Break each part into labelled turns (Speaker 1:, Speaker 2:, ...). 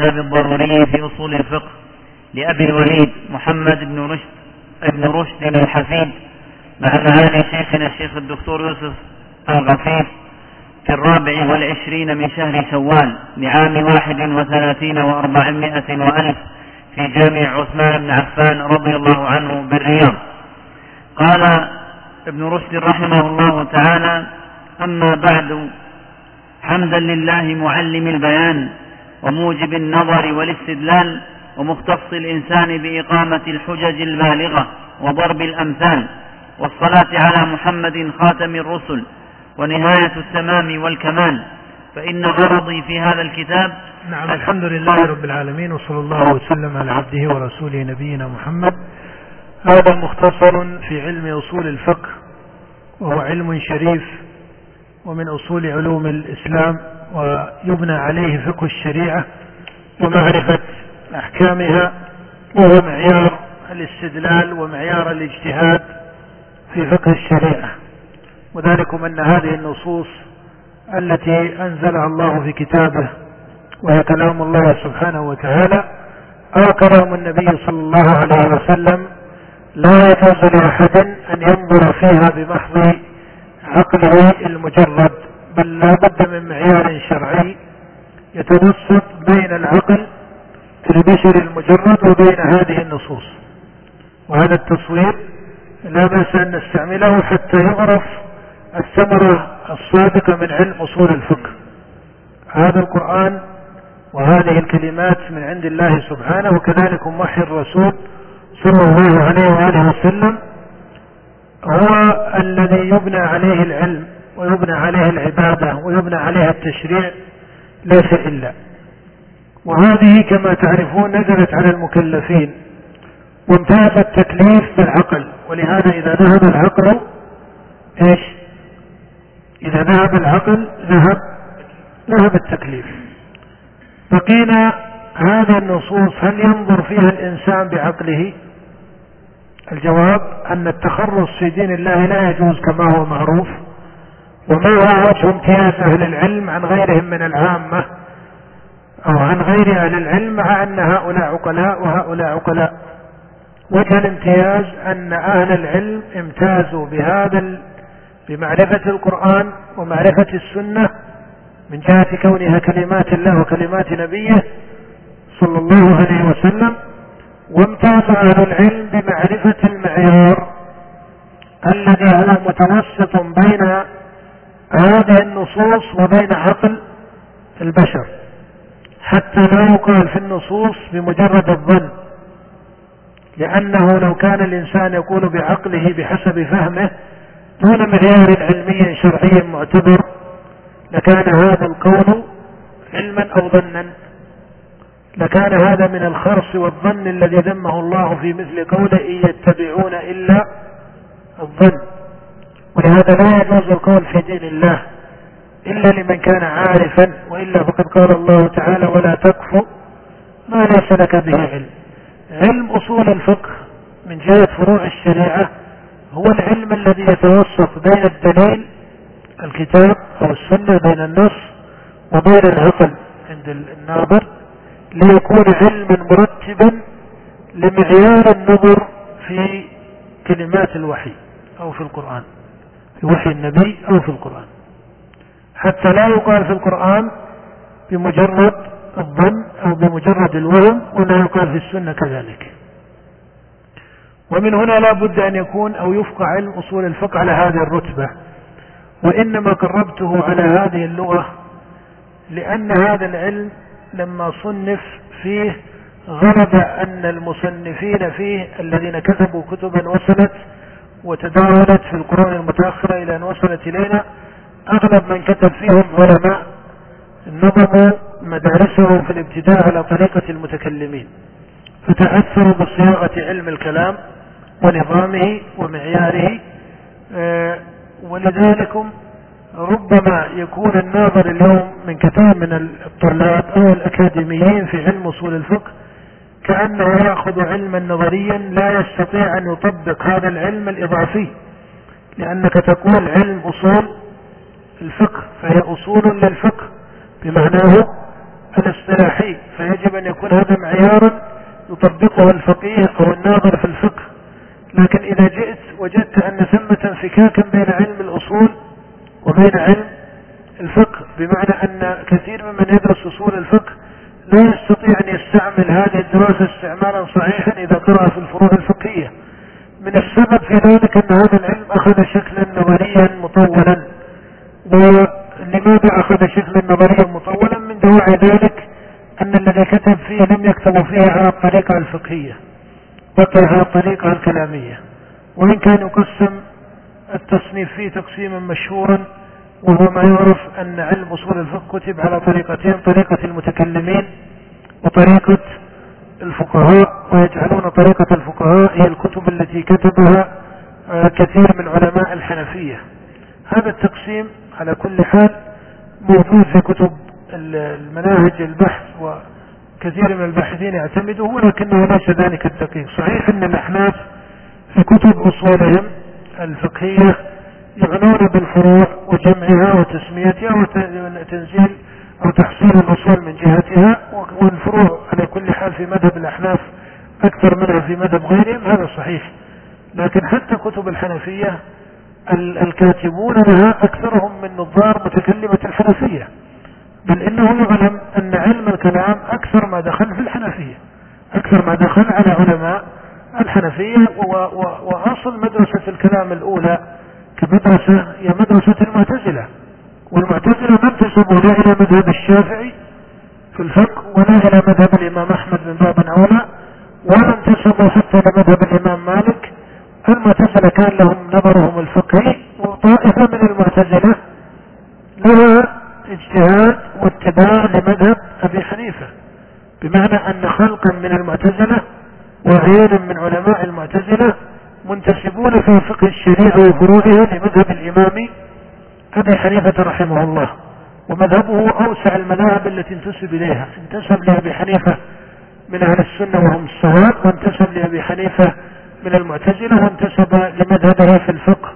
Speaker 1: الكتاب الضروري في أصول الفقه لأبي الوليد محمد بن رشد ابن رشد الحفيد مع معالي شيخنا الشيخ الدكتور يوسف الغفير في الرابع والعشرين من شهر شوال لعام واحد وثلاثين وأربعمائة وألف في جامع عثمان بن عفان رضي الله عنه بالرياض. قال ابن رشد رحمه الله تعالى أما بعد حمدا لله معلم البيان وموجب النظر والاستدلال ومختص الإنسان بإقامة الحجج البالغة وضرب الأمثال والصلاة على محمد خاتم الرسل ونهاية التمام والكمال. فإن غرضي في هذا الكتاب.
Speaker 2: نعم الحمد لله رب العالمين وصلى الله وسلم على عبده ورسوله نبينا محمد. هذا مختصر في علم أصول الفقه وهو علم شريف ومن أصول علوم الإسلام. ويبنى عليه فقه الشريعة ومعرفة أحكامها وهو معيار الاستدلال ومعيار الاجتهاد في فقه الشريعة. وذلكم أن هذه النصوص التي أنزلها الله في كتابه وهي كلام الله سبحانه وتعالى أو كلام النبي صلى الله عليه وسلم لا يجوز لأحد أن ينظر فيها بمحض عقله المجرد. بل لا بد من معيار شرعي يتوسط بين العقل البشر المجرد وبين هذه النصوص. وهذا التصوير لا بأس أن نستعمله حتى يعرف الثمرة الصادقة من علم أصول الفقه. هذا القرآن وهذه الكلمات من عند الله سبحانه وكذلك وحي الرسول صلى الله عليه وآله وسلم هو الذي يبنى عليه العلم. ويبنى عليه العبادة ويبنى عليها التشريع ليس إلا. وهذه كما تعرفون نزلت على المكلفين وانتهت التكليف بالعقل. ولهذا إذا ذهب العقل إيش؟ إذا ذهب العقل ذهب ذهب التكليف. فقيل هذه النصوص هل ينظر فيها الإنسان بعقله؟ الجواب أن التخرص في دين الله لا يجوز كما هو معروف. وما هو وجه امتياز أهل العلم عن غيرهم من العامة أو عن غير أهل العلم مع أن هؤلاء عقلاء وهؤلاء عقلاء. وجه الامتياز أن أهل العلم امتازوا بهذا بمعرفة القرآن ومعرفة السنة من جهة كونها كلمات الله وكلمات نبيه صلى الله عليه وسلم وامتاز أهل العلم بمعرفة المعيار الذي هو متوسط بين هذه النصوص وبين عقل البشر. حتى لا يقال في النصوص بمجرد الظن لأنه لو كان الإنسان يقول بعقله بحسب فهمه دون معيار علمي شرعي معتبر لكان هذا القول علما أو ظنا. لكان هذا من الخرص والظن الذي ذمه الله في مثل قوله إن يتبعون إلا الظن. ولهذا لا يجوز القول في دين الله إلا لمن كان عارفا وإلا فقد قال الله تعالى ولا تكف ما ليس لك به علم. علم أصول الفقه من جهة فروع الشريعة هو العلم الذي يتوسط بين الدليل الكتاب أو السنة بين النص وبين العقل عند الناظر ليكون علما مرتبا لمعيار النظر في كلمات الوحي أو في القرآن. في وحي النبي أو في القرآن. حتى لا يقال في القرآن بمجرد الظن أو بمجرد الوهم ولا يقال في السنة كذلك. ومن هنا لا بد أن يكون أو يفقع علم أصول الفقه على هذه الرتبة. وإنما قربته على هذه اللغة لأن هذا العلم لما صنف فيه غرد أن المصنفين فيه الذين كتبوا كتبا وصلت وتداولت في القرون المتأخرة إلى أن وصلت إلينا. أغلب من كتب فيهم علماء نظموا مدارسهم في الابتداء على طريقة المتكلمين فتأثروا بصياغة علم الكلام ونظامه ومعياره آه، ولذلك ربما يكون الناظر اليوم من كثير من الطلاب أو الأكاديميين في علم أصول الفقه كأنه يأخذ علما نظريا لا يستطيع أن يطبق هذا العلم الإضافي لأنك تقول علم أصول الفقه فهي أصول للفقه بمعناه الاصطلاحي فيجب أن يكون هذا معيارا يطبقه الفقيه أو الناظر في الفقه. لكن إذا جئت وجدت أن ثمة انفكاكا بين علم الأصول وبين علم الفقه بمعنى أن كثير ممن يدرس أصول الفقه لا يستطيع أن يستعمل هذه الدراسة استعمالا صحيحا إذا قرأ في الفروع الفقهية. من السبب في ذلك أن هذا العلم أخذ شكلا نظريا مطولا. ولماذا أخذ شكلا نظريا مطولا؟ من دواعي ذلك أن الذي كتب فيه لم يكتب فيه على الطريقة الفقهية بقي على الطريقة الكلامية. وإن كان يقسم التصنيف فيه تقسيما مشهورا وهو ما يعرف أن علم أصول الفقه كتب على طريقتين طريقة المتكلمين وطريقة الفقهاء ويجعلون طريقة الفقهاء هي الكتب التي كتبها آه، كثير من علماء الحنفية. هذا التقسيم على كل حال موجود في كتب المناهج البحث وكثير من الباحثين يعتمده ولكنه ليس ذلك الدقيق. صحيح أن الأحناف في كتب أصولهم الفقهية يعنون بالفروع وجمعها وتسميتها وتنزيل أو تحصيل الأصول من جهتها والفروع على كل حال في مذهب الأحناف أكثر منها في مذهب غيرهم هذا صحيح. لكن حتى كتب الحنفية الكاتبون لها أكثرهم من نظار متكلمة الحنفية. بل إنه يعلم أن علم الكلام أكثر ما دخل في الحنفية أكثر ما دخل على علماء الحنفية وأصل مدرسة الكلام الأولى كمدرسة هي مدرسة المعتزلة. والمعتزلة ما انتسبوا لا إلى مذهب الشافعي في الفقه ولا إلى مذهب الإمام أحمد بن باب اولى ولا انتسبوا حتى لمذهب الإمام مالك. المعتزلة كان لهم نظرهم الفقهي وطائفة من المعتزلة لها اجتهاد واتباع لمذهب أبي حنيفة. بمعنى أن خلقا من المعتزلة وعيانا من علماء المعتزلة منتسبون في فقه الشريعة وفروعها لمذهب الإمام أبي حنيفة رحمه الله ومذهبه أوسع المذاهب التي انتسب إليها. انتسب لأبي حنيفة من أهل السنة وهم الصواب وانتسب لأبي حنيفة من المعتزلة وانتسب لمذهبه في الفقه.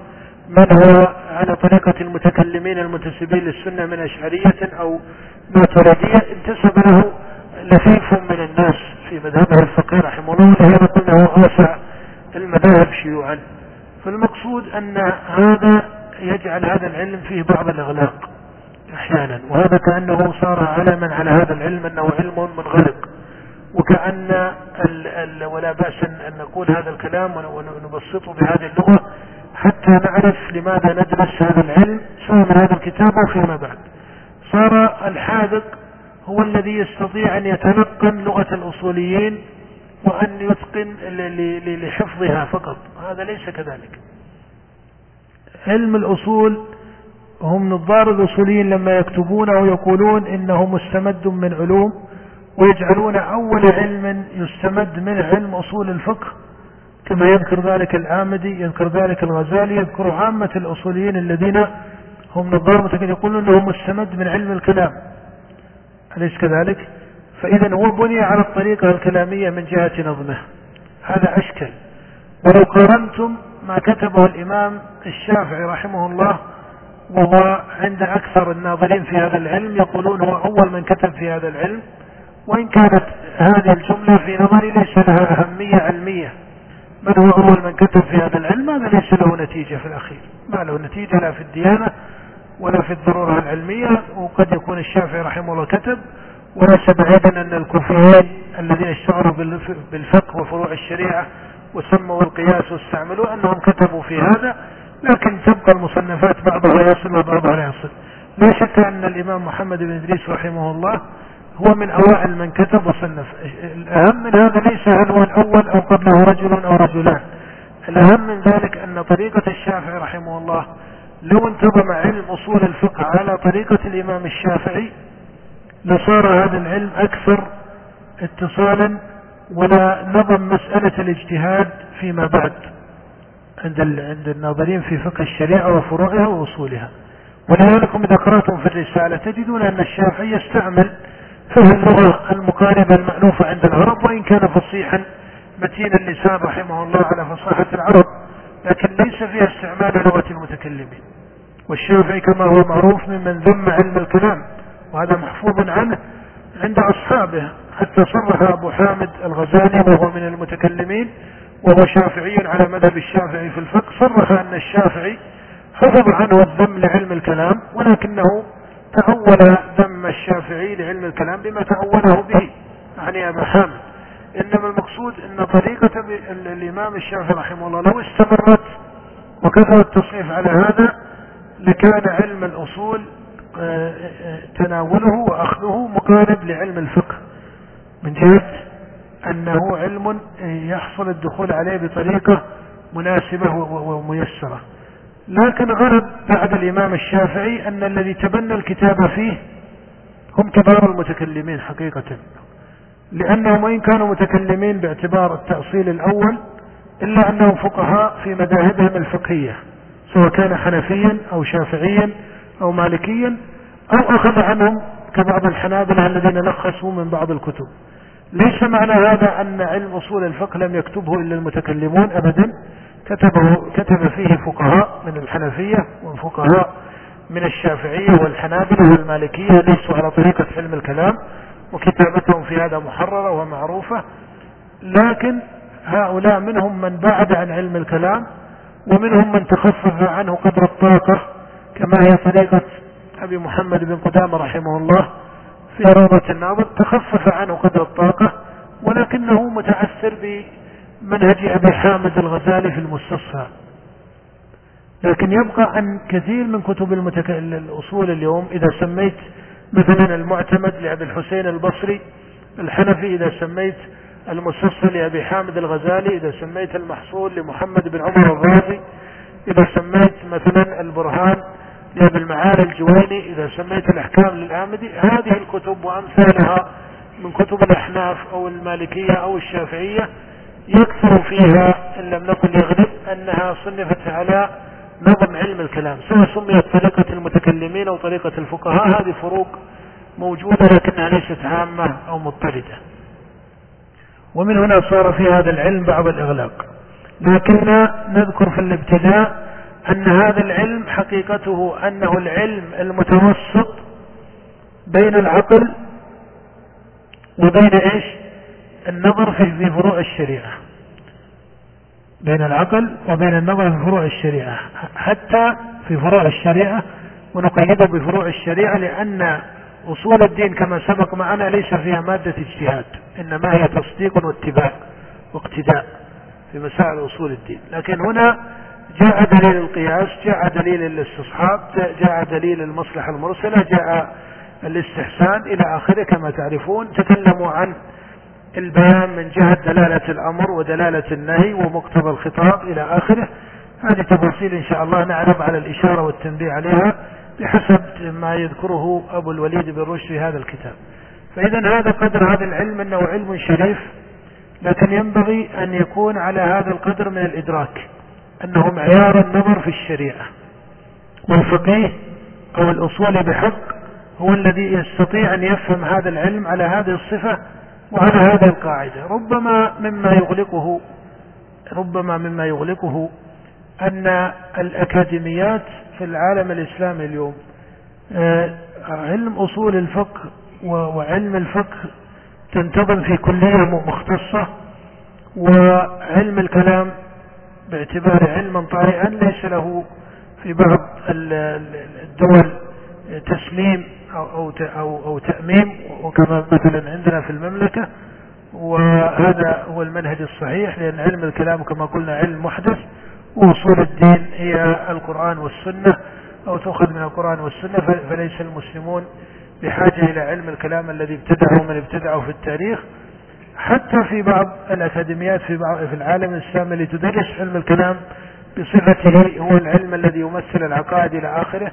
Speaker 2: من هو على طريقة المتكلمين المنتسبين للسنة من أشعرية أو ماتريدية انتسب له لفيف من الناس في مذهبه الفقيه رحمه الله وهي قلنا هو أوسع المذاهب شيوعا. فالمقصود أن هذا يجعل هذا العلم فيه بعض الإغلاق أحيانا. وهذا كأنه صار علما على هذا العلم أنه علم منغلق. وكأن ال ال ولا بأس أن نقول هذا الكلام ونبسطه بهذه اللغة حتى نعرف لماذا ندرس هذا العلم سواء من هذا الكتاب أو فيما بعد. صار الحاذق هو الذي يستطيع أن يتنقل لغة الأصوليين وأن يتقن لحفظها فقط. هذا ليس كذلك. علم الأصول هم نظار الأصوليين لما يكتبون أو يقولون إنه مستمد من علوم ويجعلون أول علم يستمد منه علم أصول الفقه. كما يذكر ذلك العامدي يذكر ذلك الغزالي يذكر عامة الأصوليين الذين هم نظار يقولون أنه مستمد من علم الكلام. أليس كذلك؟ فإذا هو بني على الطريقة الكلامية من جهة نظمه. هذا أشكل. ولو قارنتم ما كتبه الإمام الشافعي رحمه الله وهو عند أكثر الناظرين في هذا العلم يقولون هو أول من كتب في هذا العلم. وإن كانت هذه الجملة في نظري ليس لها أهمية علمية. من هو أول من كتب في هذا العلم هذا ليس له نتيجة في الأخير. ما له نتيجة لا في الديانة ولا في الضرورة العلمية. وقد يكون الشافعي رحمه الله كتب. وليس بعيدا أن الكوفيين الذين اشتغلوا بالفقه وفروع الشريعة وسموا القياس واستعملوا أنهم كتبوا في هذا لكن تبقى المصنفات بعضها يصل وبعضها لا يصل. لا شك أن الإمام محمد بن إدريس رحمه الله هو من أوائل من كتب وصنف. الأهم من هذا ليس هل هو الأول أو قبله رجل أو رجلان. الأهم من ذلك أن طريقة الشافعي رحمه الله لو انتظم علم أصول الفقه على طريقة الإمام الشافعي لصار هذا العلم أكثر اتصالا ولا نظم مسألة الاجتهاد فيما بعد عند عند الناظرين في فقه الشريعة وفروعها وأصولها ولذلك إذا قرأتم في الرسالة تجدون أن الشافعي يستعمل فهي اللغة المقاربة المألوفة عند العرب وإن كان فصيحا متين اللسان رحمه الله على فصاحة العرب لكن ليس فيها استعمال لغة المتكلمين. والشافعي كما هو معروف ممن ذم علم الكلام. وهذا محفوظ عنه عند أصحابه حتى صرح أبو حامد الغزالي وهو من المتكلمين وهو شافعي على مذهب الشافعي في الفقه صرح أن الشافعي حفظ عنه الذم لعلم الكلام ولكنه تأول ذم الشافعي لعلم الكلام بما تأوله به. يعني أبا حامد إنما المقصود أن طريقة الإمام الشافعي رحمه الله لو استمرت وكثر التصنيف على هذا لكان علم الأصول تناوله وأخذه مقارب لعلم الفقه. من جهة أنه علم يحصل الدخول عليه بطريقة مناسبة وميسرة. لكن غرب بعد الإمام الشافعي أن الذي تبنى الكتاب فيه هم كبار المتكلمين حقيقة. لأنهم وإن كانوا متكلمين باعتبار التأصيل الأول إلا أنهم فقهاء في مذاهبهم الفقهية سواء كان حنفيا أو شافعيا أو مالكيا أو أخذ عنهم كبعض الحنابلة الذين لخصوا من بعض الكتب. ليس معنى هذا أن علم أصول الفقه لم يكتبه إلا المتكلمون أبدا. كتبه كتب فيه فقهاء من الحنفية وفقهاء من الشافعية والحنابلة والمالكية ليسوا على طريقة علم الكلام وكتابتهم في هذا محررة ومعروفة. لكن هؤلاء منهم من بعد عن علم الكلام ومنهم من تخفف عنه قدر الطاقة كما هي طريقة أبي محمد بن قدامة رحمه الله في روضة الناظر تخفف عنه قدر الطاقة ولكنه متأثر بمنهج أبي حامد الغزالي في المستصفى. لكن يبقى أن كثير من كتب المتك... الأصول اليوم. إذا سميت مثلا المعتمد لأبي الحسين البصري الحنفي إذا سميت المستصفى لأبي حامد الغزالي إذا سميت المحصول لمحمد بن عمر الرازي إذا سميت مثلا البرهان لابن المعالي الجويني إذا سميت الأحكام للآمدي. هذه الكتب وأمثالها من كتب الأحناف أو المالكية أو الشافعية يكثر فيها إن لم نقل يغلب أنها صنفت على نظم علم الكلام. سواء سميت طريقة المتكلمين أو طريقة الفقهاء هذه فروق موجودة لكنها ليست عامة أو مضطردة. ومن هنا صار في هذا العلم بعض الإغلاق. لكننا نذكر في الابتداء أن هذا العلم حقيقته أنه العلم المتوسط بين العقل وبين إيش؟ النظر في فروع الشريعة. بين العقل وبين النظر في فروع الشريعة. حتى في فروع الشريعة ونقيده بفروع الشريعة لأن أصول الدين كما سبق معنا ليس فيها مادة اجتهاد إنما هي تصديق واتباع واقتداء في مسائل أصول الدين. لكن هنا جاء دليل القياس جاء دليل الاستصحاب جاء دليل المصلحة المرسلة جاء الاستحسان إلى آخره. كما تعرفون تكلموا عن البيان من جهة دلالة الأمر ودلالة النهي ومقتضى الخطاب إلى آخره. هذه تفاصيل إن شاء الله نعرف على الإشارة والتنبيه عليها بحسب ما يذكره أبو الوليد بن رشد في هذا الكتاب. فإذا هذا قدر هذا العلم أنه علم شريف لكن ينبغي أن يكون على هذا القدر من الإدراك. أنه معيار النظر في الشريعة. والفقيه أو الأصول بحق هو الذي يستطيع أن يفهم هذا العلم على هذه الصفة وعلى هذه القاعدة. ربما مما يغلقه ربما مما يغلقه أن الأكاديميات في العالم الإسلامي اليوم آه، علم أصول الفقه وعلم الفقه تنتظم في كلية مختصة وعلم الكلام باعتبار علما طارئا ليس له في بعض الدول تسليم أو, أو, أو, أو تأميم وكما مثلا عندنا في المملكة. وهذا هو المنهج الصحيح لأن علم الكلام كما قلنا علم محدث. وأصول الدين هي القرآن والسنة أو تؤخذ من القرآن والسنة فليس المسلمون بحاجة إلى علم الكلام الذي ابتدعه من ابتدعه في التاريخ. حتى في بعض الأكاديميات في, بعض في العالم الإسلامي اللي تدرس علم الكلام بصفته هو العلم الذي يمثل العقائد إلى آخره.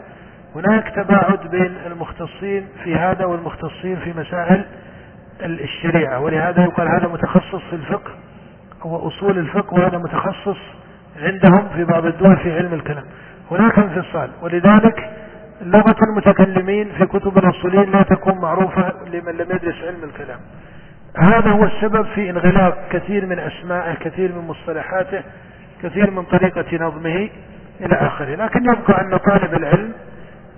Speaker 2: هناك تباعد بين المختصين في هذا والمختصين في مسائل الشريعة ولهذا يقال هذا متخصص في الفقه هو أصول الفقه وهذا متخصص عندهم في بعض الدول في علم الكلام. هناك انفصال ولذلك لغة المتكلمين في كتب الأصولين لا تكون معروفة لمن لم يدرس علم الكلام. هذا هو السبب في انغلاق كثير من أسمائه كثير من مصطلحاته كثير من طريقة نظمه إلى آخره. لكن يبقى أن طالب العلم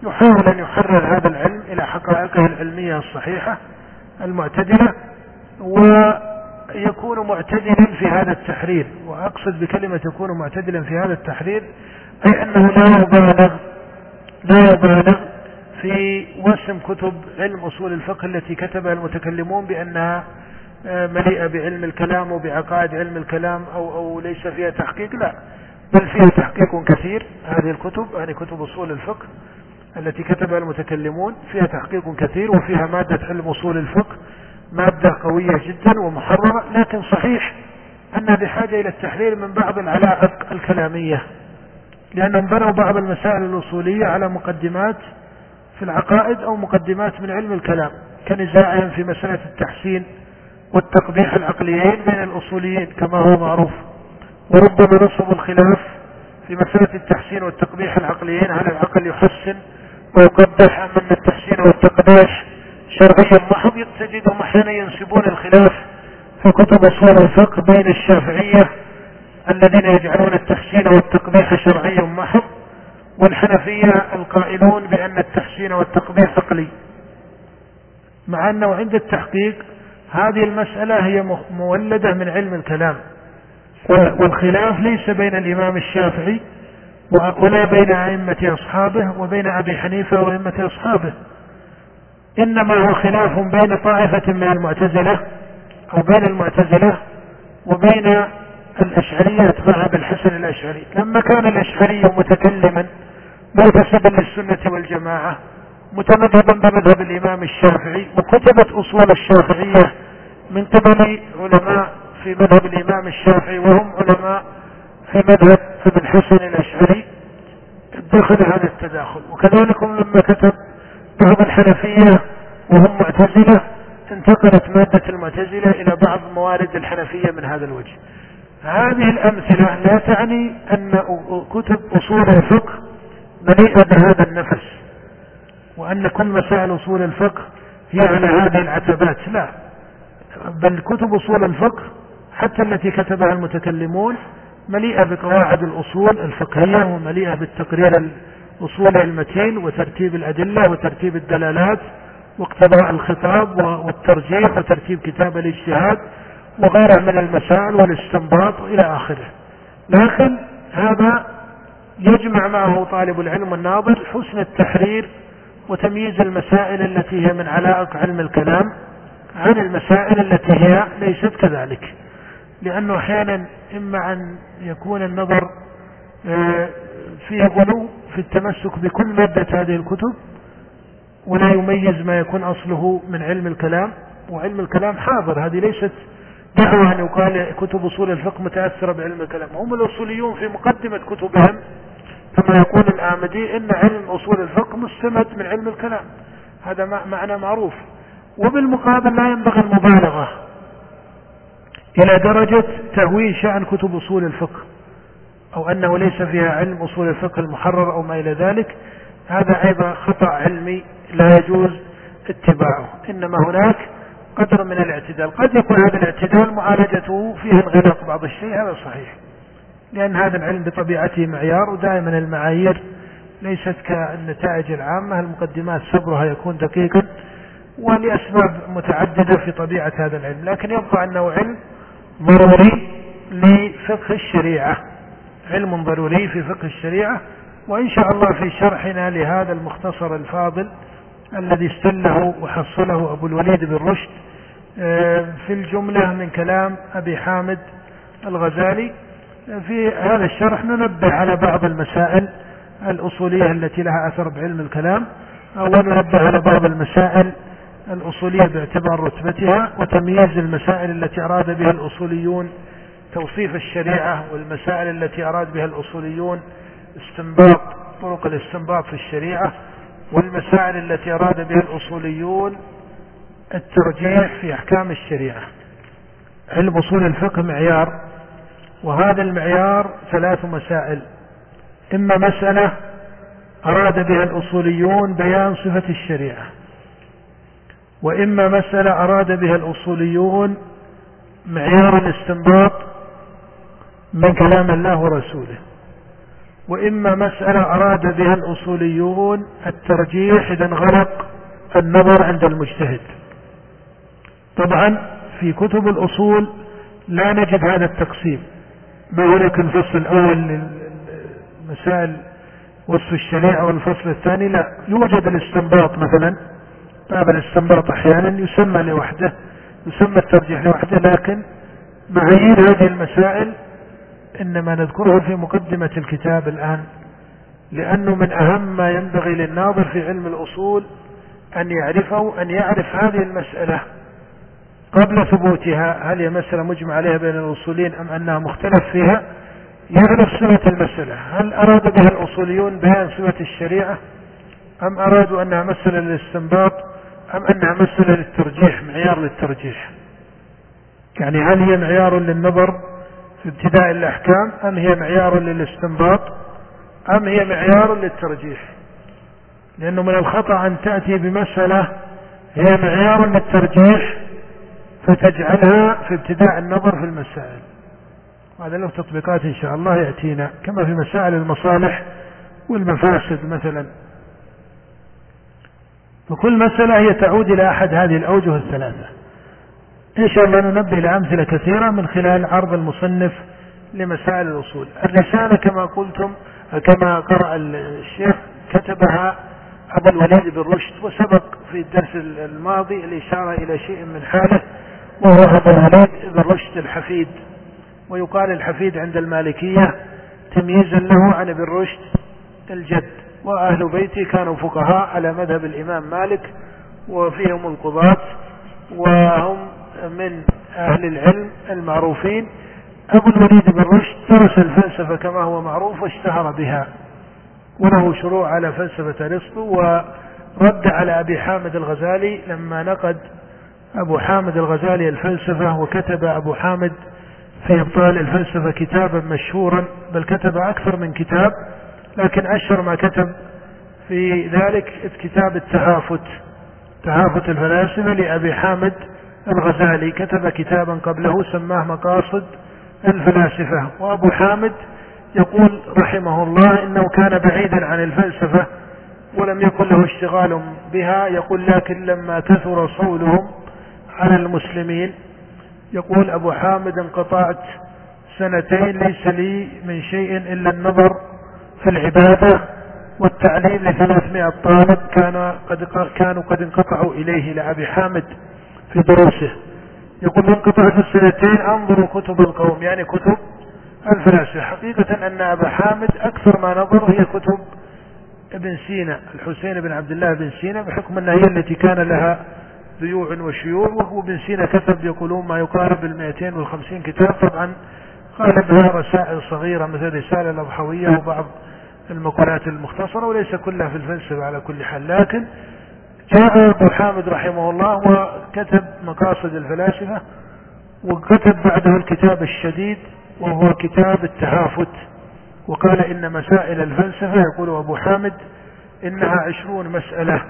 Speaker 2: يحاول أن يحرر هذا العلم إلى حقائقه العلمية الصحيحة المعتدلة ويكون معتدلا في هذا التحرير. وأقصد بكلمة يكون معتدلا في هذا التحرير أي أنه لا يبالغ لا يبالغ في وسم كتب علم أصول الفقه التي كتبها المتكلمون بأنها مليئة بعلم الكلام وبعقائد علم الكلام أو, أو ليس فيها تحقيق؟ لا. بل فيها تحقيق كثير هذه الكتب هذه كتب أصول الفقه التي كتبها المتكلمون فيها تحقيق كثير وفيها مادة علم أصول الفقه مادة قوية جدا ومحررة لكن صحيح أنها بحاجة إلى التحرير من بعض العلائق الكلامية لأنهم بنوا بعض المسائل الأصولية على مقدمات في العقائد أو مقدمات من علم الكلام كنزاعهم في مسألة التحسين والتقبيح العقليين بين الأصوليين كما هو معروف. وربما نصب الخلاف في مسألة التحسين والتقبيح العقليين هل العقل يحسن ويقبح أم أن التحسين والتقبيح شرعيا. محض تجدهم أحيانا ينسبون الخلاف في كتب أصول الفقه بين الشافعية الذين يجعلون التحسين والتقبيح شرعيا. محض والحنفية القائلون بأن التحسين والتقبيح عقلي. مع أنه عند التحقيق هذه المسألة هي مولدة من علم الكلام. والخلاف ليس بين الإمام الشافعي ولا بين أئمة أصحابه وبين أبي حنيفة وأئمة أصحابه. إنما هو خلاف بين طائفة من المعتزلة أو بين المعتزلة وبين الأشعرية أتباع بالحسن الأشعري. لما كان الأشعري متكلما منتسبا للسنة والجماعة متمذهبا بمذهب الإمام الشافعي وكتبت أصول الشافعية من قبل علماء في مذهب الإمام الشافعي وهم علماء في مذهب ابن حسن الأشعري دخل هذا التداخل. وكذلك لما كتب بعض الحنفية وهم معتزلة انتقلت مادة المعتزلة إلى بعض موارد الحنفية من هذا الوجه. هذه الأمثلة لا تعني أن كتب أصول الفقه مليئة بهذا النفس وأن كل مسائل أصول الفقه هي على هذه العتبات. لا. بل كتب أصول الفقه حتى التي كتبها المتكلمون مليئة بقواعد الأصول الفقهية ومليئة بالتقرير الأصول المتين وترتيب الأدلة وترتيب الدلالات واقتضاء الخطاب والترجيح وترتيب كتاب الاجتهاد وغيرها من المسائل والاستنباط إلى آخره. لكن هذا يجمع معه طالب العلم الناظر حسن التحرير وتمييز المسائل التي هي من علائق علم الكلام عن المسائل التي هي ليست كذلك. لأنه أحيانا إما أن يكون النظر آه، فيه غلو في التمسك بكل مادة هذه الكتب ولا يميز ما يكون أصله من علم الكلام. وعلم الكلام حاضر هذه ليست دعوة أن يقال كتب أصول الفقه متأثرة بعلم الكلام. هم الأصوليون في مقدمة كتبهم كما يقول الآمدي إن علم أصول الفقه مستمد من علم الكلام. هذا معنى معروف. وبالمقابل لا ينبغي المبالغة إلى درجة تهوين شأن كتب أصول الفقه أو أنه ليس فيها علم أصول الفقه المحرر أو ما إلى ذلك هذا أيضا خطأ علمي لا يجوز اتباعه إنما هناك قدر من الاعتدال. قد يكون هذا الاعتدال معالجته فيه انغلاق بعض الشيء هذا صحيح لأن هذا العلم بطبيعته معيار ودائما المعايير ليست كالنتائج العامة المقدمات صبرها يكون دقيقا ولأسباب متعددة في طبيعة هذا العلم لكن يبقى أنه علم ضروري لفقه الشريعة. علم ضروري في فقه الشريعة وإن شاء الله في شرحنا لهذا المختصر الفاضل الذي استله وحصله أبو الوليد بن رشد آه، في الجملة من كلام أبي حامد الغزالي. في هذا الشرح ننبه على بعض المسائل الأصولية التي لها أثر بعلم الكلام وننبه على بعض المسائل الأصولية باعتبار رتبتها وتمييز المسائل التي أراد بها الأصوليون توصيف الشريعة والمسائل التي أراد بها الأصوليون استنباط طرق الاستنباط في الشريعة والمسائل التي أراد بها الأصوليون الترجيح في أحكام الشريعة. علم أصول الفقه معيار وهذا المعيار ثلاث مسائل. إما مسألة أراد بها الأصوليون بيان صفة الشريعة. وإما مسألة أراد بها الأصوليون معيار الاستنباط من كلام الله ورسوله. وإما مسألة أراد بها الأصوليون الترجيح إذا انغلق النظر عند المجتهد. طبعا في كتب الأصول لا نجد هذا التقسيم. ما هناك الفصل الأول للمسائل وصف الشريعة والفصل الثاني؟ لا. يوجد الاستنباط مثلا. باب الاستنباط أحيانا يسمى لوحده يسمى الترجيح لوحده لكن معايير هذه المسائل إنما نذكره في مقدمة الكتاب الآن لأنه من أهم ما ينبغي للناظر في علم الأصول أن يعرفه أن يعرف هذه المسألة قبل ثبوتها هل هي مسألة مجمع عليها بين الأصولين أم أنها مختلف فيها يعرف صفة المسألة. هل أراد بها الأصوليون بيان صفة الشريعة أم أرادوا أنها مسألة للاستنباط؟ أم أنها مسألة للترجيح معيار للترجيح؟ يعني هل هي معيار للنظر في ابتداء الأحكام أم هي معيار للاستنباط أم هي معيار للترجيح؟ لأنه من الخطأ أن تأتي بمسألة هي معيار للترجيح فتجعلها في ابتداء النظر في المسائل. هذا له تطبيقات إن شاء الله يأتينا كما في مسائل المصالح والمفاسد مثلا. فكل مسألة هي تعود إلى أحد هذه الأوجه الثلاثة. إن شاء الله ننبه لأمثلة كثيرة من خلال عرض المصنف لمسائل الأصول الرسالة كما قلتم كما قرأ الشيخ كتبها أبو الوليد بن رشد وسبق في الدرس الماضي الإشارة إلى شيء من حاله وهو أبو الوليد بن رشد الحفيد. ويقال الحفيد عند المالكية تمييزا له عن ابن رشد الجد. وأهل بيته كانوا فقهاء على مذهب الإمام مالك وفيهم القضاة وهم من أهل العلم المعروفين. أبو الوليد بن رشد درس الفلسفة كما هو معروف واشتهر بها وله شروع على فلسفة أرسطو ورد على أبي حامد الغزالي لما نقد أبو حامد الغزالي الفلسفة وكتب أبو حامد في إبطال الفلسفة كتابا مشهورا بل كتب أكثر من كتاب. لكن أشهر ما كتب في ذلك كتاب التهافت تهافت الفلاسفة لأبي حامد الغزالي. كتب كتابا قبله سماه مقاصد الفلاسفة. وأبو حامد يقول رحمه الله إنه كان بعيدا عن الفلسفة ولم يكن له اشتغال بها. يقول لكن لما كثر صولهم على المسلمين يقول أبو حامد انقطعت سنتين ليس لي من شيء إلا النظر في العبادة والتعليم لثلاثمائة طالب كان قد كانوا قد انقطعوا إليه لأبي حامد في دروسه. يقول انقطع في السنتين انظروا كتب القوم يعني كتب الفلاسفة حقيقة أن أبا حامد أكثر ما نظر هي كتب ابن سينا الحسين بن عبد الله بن سينا بحكم أنها هي التي كان لها ذيوع وشيوع وهو ابن سينا كتب يقولون ما يقارب ال 250 كتاب. طبعا غالبها رسائل صغيرة مثل رسالة الأضحوية وبعض المقالات المختصرة وليس كلها في الفلسفة على كل حال لكن جاء أبو حامد رحمه الله وكتب مقاصد الفلاسفة وكتب بعده الكتاب الشديد وهو كتاب التهافت. وقال إن مسائل الفلسفة يقول أبو حامد إنها عشرون مسألة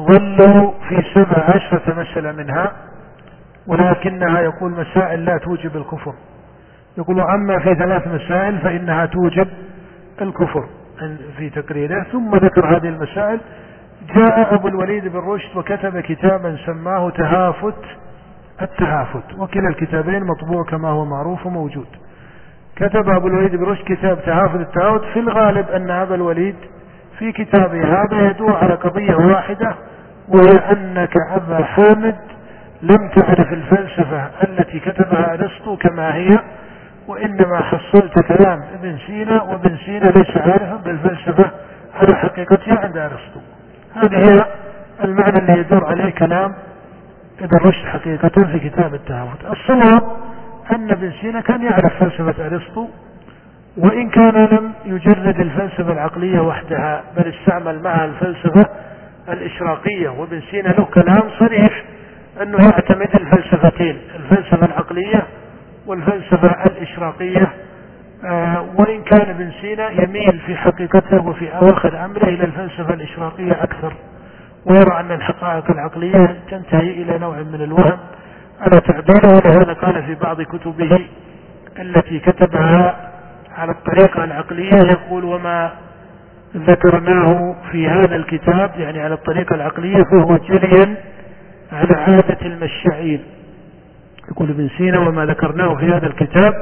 Speaker 2: ظلوا في سبع عشرة مسألة منها ولكنها يقول مسائل لا توجب الكفر. يقول أما في ثلاث مسائل فإنها توجب الكفر. في تقريره. ثم ذكر هذه المسائل. جاء أبو الوليد بن رشد وكتب كتابا سماه تهافت التهافت. وكلا الكتابين مطبوع كما هو معروف وموجود. كتب أبو الوليد بن رشد كتاب تهافت التهافت في الغالب أن أبا الوليد في كتابه هذا يدور على قضية واحدة وهي أنك أبا حامد لم تعرف الفلسفة التي كتبها أرسطو كما هي. وإنما حصلت كلام ابن سينا وابن سينا ليس عارفا بالفلسفة على حقيقتها عند أرسطو. هذه هي المعنى اللي يدور عليه كلام ابن رشد حقيقة في كتاب التهافت الصواب أن ابن سينا كان يعرف فلسفة أرسطو وإن كان لم يجرد الفلسفة العقلية وحدها بل استعمل معها الفلسفة الإشراقية. وابن سينا له كلام صريح أنه يعتمد الفلسفتين الفلسفة العقلية والفلسفة الإشراقية آه وإن كان ابن سينا يميل في حقيقته وفي أواخر أمره إلى الفلسفة الإشراقية أكثر ويرى أن الحقائق العقلية تنتهي إلى نوع من الوهم على تعبيره ولهذا قال في بعض كتبه التي كتبها على الطريقة العقلية يقول وما ذكرناه في هذا الكتاب يعني على الطريقة العقلية فهو جريا على عادة المشائين يقول ابن سينا وما ذكرناه في هذا الكتاب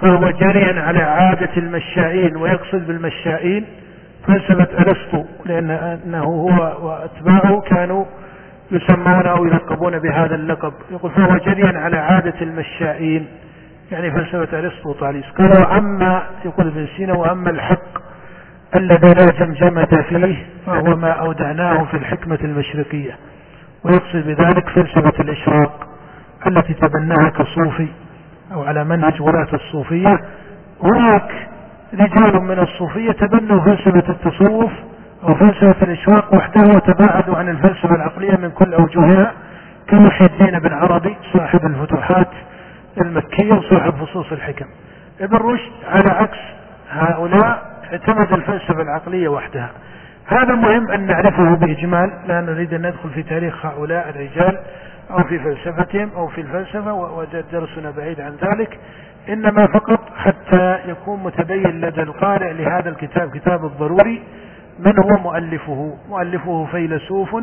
Speaker 2: فهو جريا على عادة المشائين ويقصد بالمشائين. فلسفة أرسطو لأنه هو وأتباعه كانوا يسمون أو يلقبون بهذا اللقب. يقول فهو جريا على عادة المشائين. يعني فلسفة أرسطو طاليس. قال وأما يقول ابن سينا وأما الحق الذي لا جمجمة فيه فهو ما أودعناه في الحكمة المشرقية. ويقصد بذلك فلسفة الإشراق. التي تبناها كصوفي أو على منهج ولاة الصوفية هناك رجال من الصوفية تبنوا فلسفة التصوف أو فلسفة الإشراق وحده وتباعدوا عن الفلسفة العقلية من كل أوجهها كمحي الدين بن عربي صاحب الفتوحات المكية وصاحب فصوص الحكم. ابن رشد على عكس هؤلاء اعتمد الفلسفة العقلية وحدها. هذا مهم أن نعرفه بإجمال لا نريد أن ندخل في تاريخ هؤلاء الرجال. أو في فلسفتهم أو في الفلسفة ودرسنا بعيد عن ذلك. إنما فقط حتى يكون متبين لدى القارئ لهذا الكتاب كتاب الضروري من هو مؤلفه؟ مؤلفه فيلسوف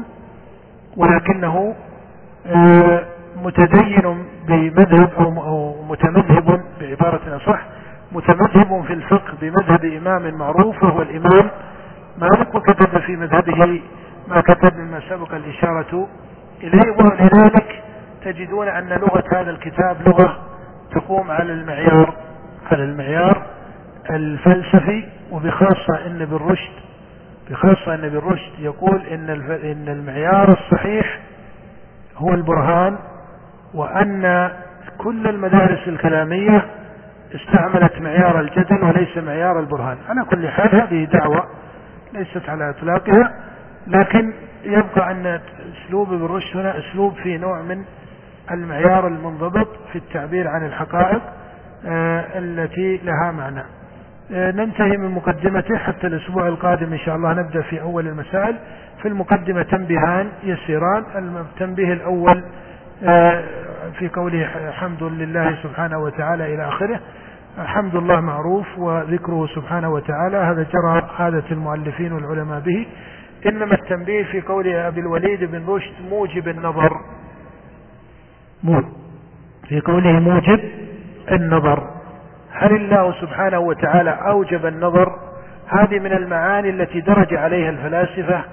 Speaker 2: ولكنه آه، متدين بمذهب أو متمذهب بعبارة أصح متمذهب في الفقه بمذهب إمام معروف وهو الإمام مالك وكتب في مذهبه ما كتب مما سبق الإشارة إليه ولذلك تجدون أن لغة هذا الكتاب لغة تقوم على المعيار على المعيار الفلسفي وبخاصة إن ابن رشد بخاصة إن ابن رشد يقول إن إن المعيار الصحيح هو البرهان وأن كل المدارس الكلامية استعملت معيار الجدل وليس معيار البرهان. على كل حال هذه دعوة ليست على إطلاقها لكن يبقى أن أسلوب ابن رشد هنا أسلوب في نوع من المعيار المنضبط في التعبير عن الحقائق آه، التي لها معنى. آه، ننتهي من مقدمته حتى الأسبوع القادم إن شاء الله نبدأ في أول المسائل. في المقدمة تنبيهان يسيران التنبيه الأول آه، في قوله حمد لله سبحانه وتعالى إلى آخره حمد الله معروف وذكره سبحانه وتعالى هذا جرى عادة المؤلفين والعلماء به. إنما التنبيه في قول أبي الوليد بن رشد موجب النظر. في قوله موجب النظر. هل الله سبحانه وتعالى أوجب النظر؟ هذه من المعاني التي درج عليها الفلاسفة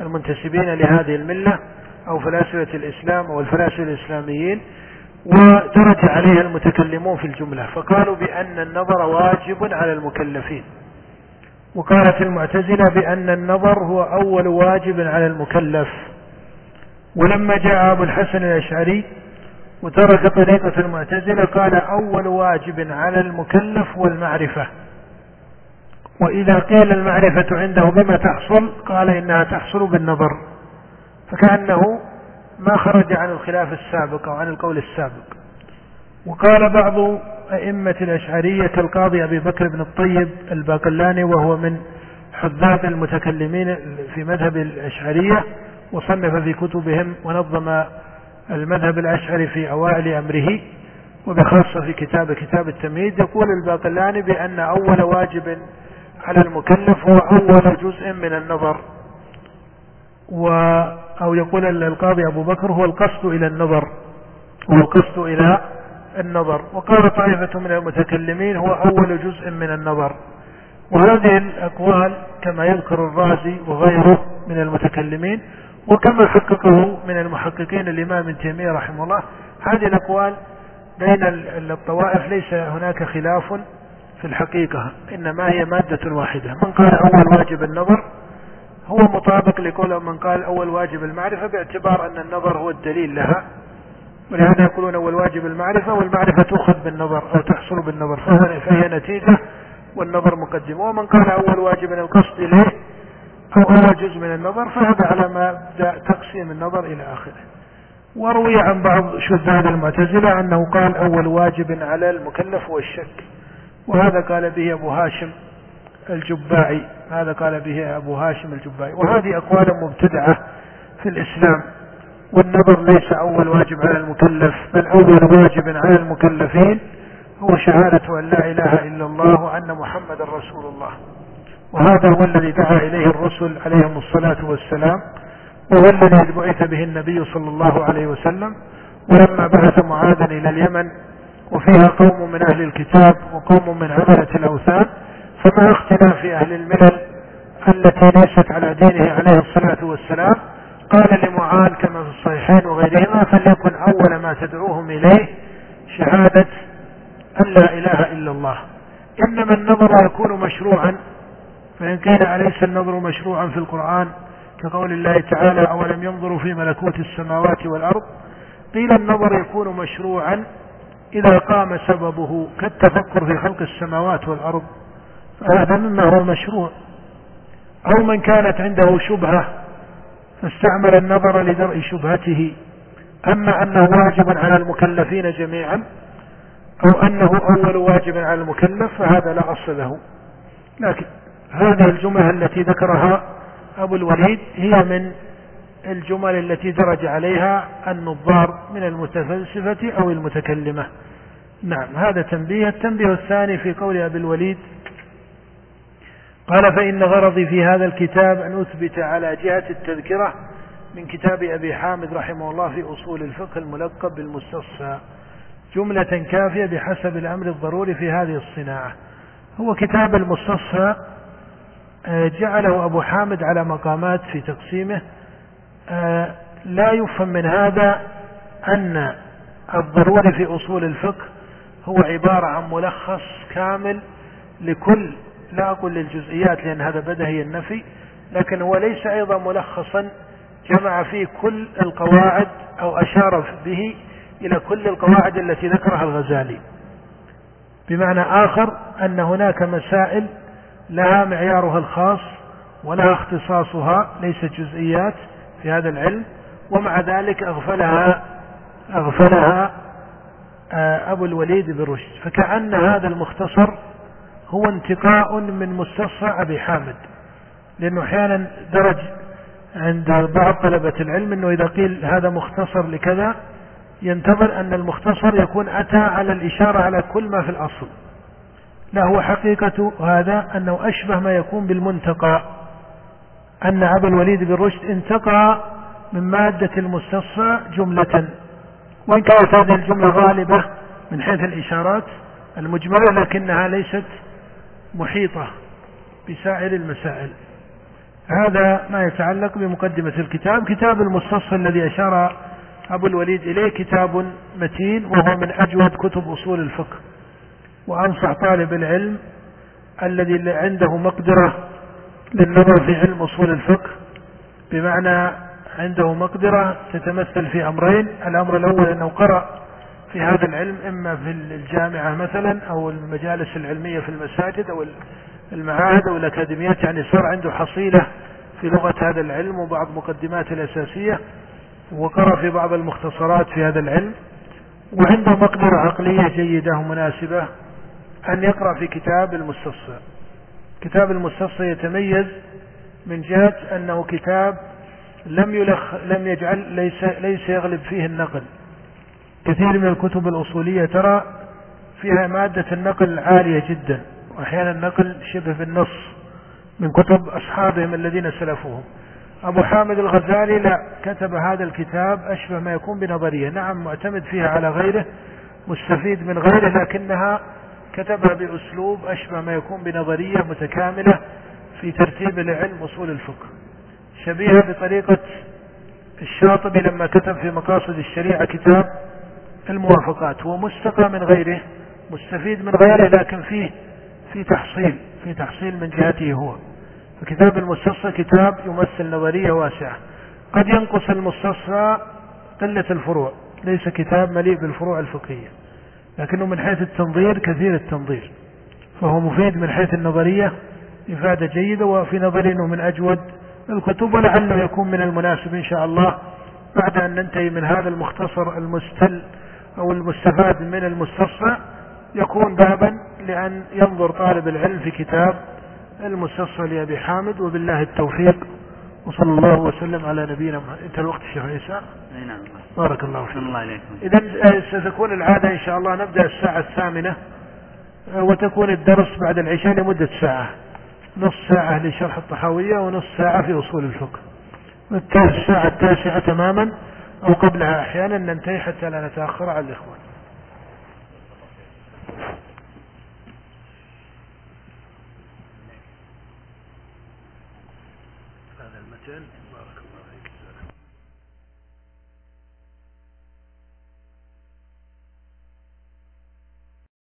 Speaker 2: المنتسبين لهذه الملة أو فلاسفة الإسلام أو الفلاسفة الإسلاميين ودرج عليها المتكلمون في الجملة فقالوا بأن النظر واجب على المكلفين. وقالت المعتزلة بأن النظر هو أول واجب على المكلف. ولما جاء أبو الحسن الأشعري وترك طريقة المعتزلة قال أول واجب على المكلف والمعرفة وإذا قيل المعرفة عنده بما تحصل قال إنها تحصل بالنظر. فكأنه ما خرج عن الخلاف السابق أو عن القول السابق. وقال بعض أئمة الأشعرية كالقاضي أبي بكر بن الطيب الباقلاني وهو من حذاق المتكلمين في مذهب الأشعرية وصنف في كتبهم ونظم المذهب الأشعري في أوائل أمره وبخاصة في كتاب كتاب التمهيد. يقول الباقلاني بأن أول واجب على المكلف هو أول جزء من النظر و أو يقول القاضي أبو بكر هو القصد إلى النظر هو القصد إلى النظر. وقال طائفة من المتكلمين هو أول جزء من النظر. وهذه الأقوال كما يذكر الرازي وغيره من المتكلمين وكما حققه من المحققين الإمام ابن تيمية رحمه الله هذه الأقوال بين الطوائف ليس هناك خلاف في الحقيقة إنما هي مادة واحدة. من قال أول واجب النظر هو مطابق لقول من قال أول واجب المعرفة باعتبار أن النظر هو الدليل لها. ولهذا يقولون أول واجب المعرفة والمعرفة تؤخذ بالنظر أو تحصل بالنظر. فهي نتيجة والنظر مقدمة ومن قال أول واجب القصد إليه أو أول جزء من النظر فهذا على مبدأ تقسيم النظر إلى آخره. وروي عن بعض شذاذ المعتزلة أنه قال أول واجب على المكلف هو الشك وهذا قال به أبو هاشم الجباعي. هذا قال به أبو هاشم الجباعي. وهذه أقوال مبتدعة في الإسلام. والنظر ليس أول واجب على المكلف بل أول واجب على المكلفين هو شهادة أن لا إله إلا الله وأن محمد رسول الله. وهذا هو الذي دعا إليه الرسل عليهم الصلاة والسلام وهو الذي بعث به النبي صلى الله عليه وسلم. ولما بعث معاذا إلى اليمن وفيها قوم من أهل الكتاب وقوم من عبدة الأوثان فما اختلاف أهل الملل التي ليست على دينه عليه الصلاة والسلام قال لمعاذ كما في الصحيحين وغيرهما فليكن أول ما تدعوهم إليه شهادة أن لا إله إلا الله. إنما النظر يكون مشروعا فإن كان أليس النظر مشروعا في القرآن؟ كقول الله تعالى أولم ينظروا في ملكوت السماوات والأرض؟ قيل النظر يكون مشروعا إذا قام سببه كالتفكر في خلق السماوات والأرض فهذا مما هو مشروع. أو من كانت عنده شبهة فاستعمل النظر لدرء شبهته. أما أنه واجب على المكلفين جميعا أو أنه أول واجب على المكلف فهذا لا أصل له. لكن هذه الجملة التي ذكرها أبو الوليد هي من الجمل التي درج عليها النظار من المتفلسفة أو المتكلمة. نعم هذا تنبيه. التنبيه الثاني في قول أبي الوليد قال فإن غرضي في هذا الكتاب أن أثبت على جهة التذكرة من كتاب أبي حامد رحمه الله في أصول الفقه الملقب بالمستصفى. جملة كافية بحسب الأمر الضروري في هذه الصناعة. هو كتاب المستصفى آه، جعله أبو حامد على مقامات في تقسيمه. آه، لا يفهم من هذا أن الضروري في أصول الفقه هو عبارة عن ملخص كامل لكل لا أقول للجزئيات لأن هذا بدهي النفي لكن هو ليس أيضا ملخصا جمع فيه كل القواعد أو أشار به إلى كل القواعد التي ذكرها الغزالي. بمعنى آخر أن هناك مسائل لها معيارها الخاص ولها اختصاصها ليست جزئيات في هذا العلم ومع ذلك أغفلها أغفلها آه، أبو الوليد بن رشد. فكأن هذا المختصر هو انتقاء من مستصفى أبي حامد لأنه أحيانا درج عند بعض طلبة العلم أنه إذا قيل هذا مختصر لكذا ينتظر أن المختصر يكون أتى على الإشارة على كل ما في الأصل. لا هو حقيقة هذا أنه أشبه ما يكون بالمنتقى أن أبا الوليد بن رشد انتقى من مادة المستصفى جملة وإن كانت هذه الجملة غالبة من حيث الإشارات المجملة لكنها ليست محيطة بسائر المسائل. هذا ما يتعلق بمقدمة الكتاب كتاب المستصفى الذي أشار أبو الوليد إليه كتاب متين وهو من أجود كتب أصول الفقه. وأنصح طالب العلم الذي عنده مقدرة للنظر في علم أصول الفقه بمعنى عنده مقدرة تتمثل في أمرين. الأمر الأول أنه قرأ في هذا العلم إما في الجامعة مثلا أو المجالس العلمية في المساجد أو المعاهد أو الأكاديميات يعني صار عنده حصيلة في لغة هذا العلم وبعض مقدمات الأساسية وقرأ في بعض المختصرات في هذا العلم وعنده مقدرة عقلية جيدة ومناسبة أن يقرأ في كتاب المستصفى كتاب المستصفى يتميز من جهة أنه كتاب لم يلخ لم يجعل ليس ليس يغلب فيه النقل. كثير من الكتب الأصولية ترى فيها مادة النقل عالية جدا وأحيانا النقل شبه بالنص من كتب أصحابهم الذين سلفوهم. أبو حامد الغزالي لا كتب هذا الكتاب أشبه ما يكون بنظرية. نعم معتمد فيها على غيره مستفيد من غيره لكنها كتبها بأسلوب أشبه ما يكون بنظرية متكاملة في ترتيب العلم أصول الفقه. شبيهة بطريقة الشاطبي لما كتب في مقاصد الشريعة كتاب الموافقات هو مستقى من غيره مستفيد من غيره لكن فيه في تحصيل في تحصيل من جهته هو. فكتاب المستصفى كتاب يمثل نظرية واسعة. قد ينقص المستصفى قلة الفروع ليس كتاب مليء بالفروع الفقهية لكنه من حيث التنظير كثير التنظير. فهو مفيد من حيث النظرية إفادة جيدة وفي نظري أنه من أجود الكتب ولعله يكون من المناسب إن شاء الله بعد أن ننتهي من هذا المختصر المستل أو المستفاد من المستصفى يكون بابا لأن ينظر طالب العلم في كتاب المستصفى لأبي حامد وبالله التوفيق وصلى الله وسلم على نبينا محمد. انت الوقت الشيخ عيسى.
Speaker 1: أي نعم.
Speaker 2: بارك الله فيك.
Speaker 1: الله عليكم
Speaker 2: اذا آه، ستكون العادة إن شاء الله نبدأ الساعة الثامنة آه، وتكون الدرس بعد العشاء لمدة ساعة. نص ساعة لشرح الطحاوية ونص ساعة في أصول الفقه. الساعة التاسعة تماما. أو قبلها أحيانا ننتهي حتى لا نتأخر على الإخوان